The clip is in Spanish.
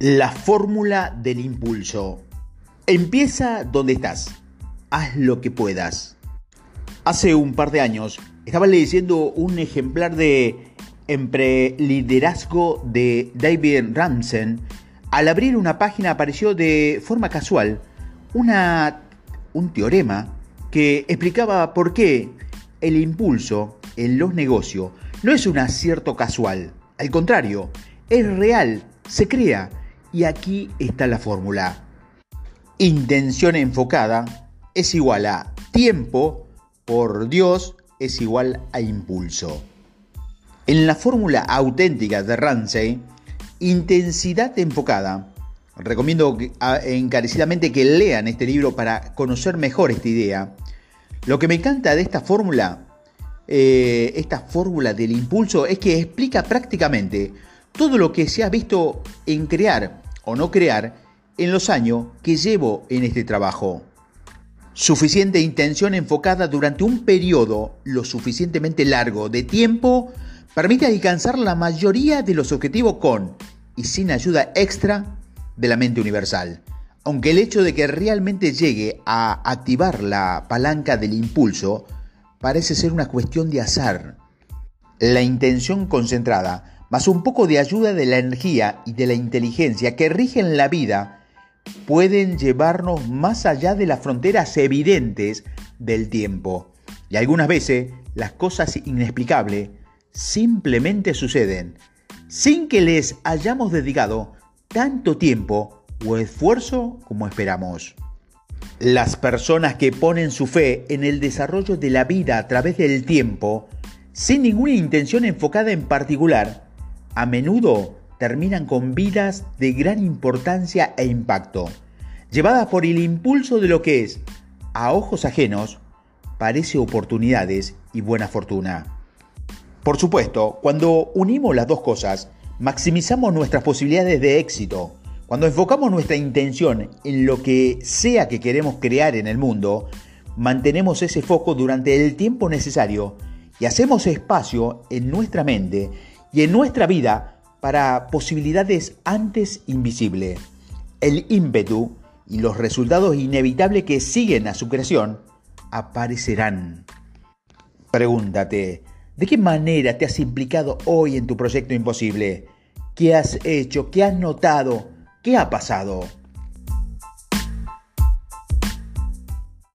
La fórmula del impulso. Empieza donde estás. Haz lo que puedas. Hace un par de años estaba leyendo un ejemplar de Liderazgo de David Ramsen. Al abrir una página apareció de forma casual una, un teorema que explicaba por qué el impulso en los negocios no es un acierto casual. Al contrario, es real, se crea. Y aquí está la fórmula. Intención enfocada es igual a tiempo por Dios es igual a impulso. En la fórmula auténtica de Ramsey, intensidad enfocada, recomiendo encarecidamente que lean este libro para conocer mejor esta idea. Lo que me encanta de esta fórmula, eh, esta fórmula del impulso, es que explica prácticamente todo lo que se ha visto en crear o no crear en los años que llevo en este trabajo. Suficiente intención enfocada durante un periodo lo suficientemente largo de tiempo permite alcanzar la mayoría de los objetivos con y sin ayuda extra de la mente universal. Aunque el hecho de que realmente llegue a activar la palanca del impulso parece ser una cuestión de azar. La intención concentrada más un poco de ayuda de la energía y de la inteligencia que rigen la vida, pueden llevarnos más allá de las fronteras evidentes del tiempo. Y algunas veces las cosas inexplicables simplemente suceden, sin que les hayamos dedicado tanto tiempo o esfuerzo como esperamos. Las personas que ponen su fe en el desarrollo de la vida a través del tiempo, sin ninguna intención enfocada en particular, a menudo terminan con vidas de gran importancia e impacto, llevadas por el impulso de lo que es, a ojos ajenos, parece oportunidades y buena fortuna. Por supuesto, cuando unimos las dos cosas, maximizamos nuestras posibilidades de éxito. Cuando enfocamos nuestra intención en lo que sea que queremos crear en el mundo, mantenemos ese foco durante el tiempo necesario y hacemos espacio en nuestra mente y en nuestra vida para posibilidades antes invisibles. El ímpetu y los resultados inevitables que siguen a su creación aparecerán. Pregúntate, ¿de qué manera te has implicado hoy en tu proyecto imposible? ¿Qué has hecho? ¿Qué has notado? ¿Qué ha pasado?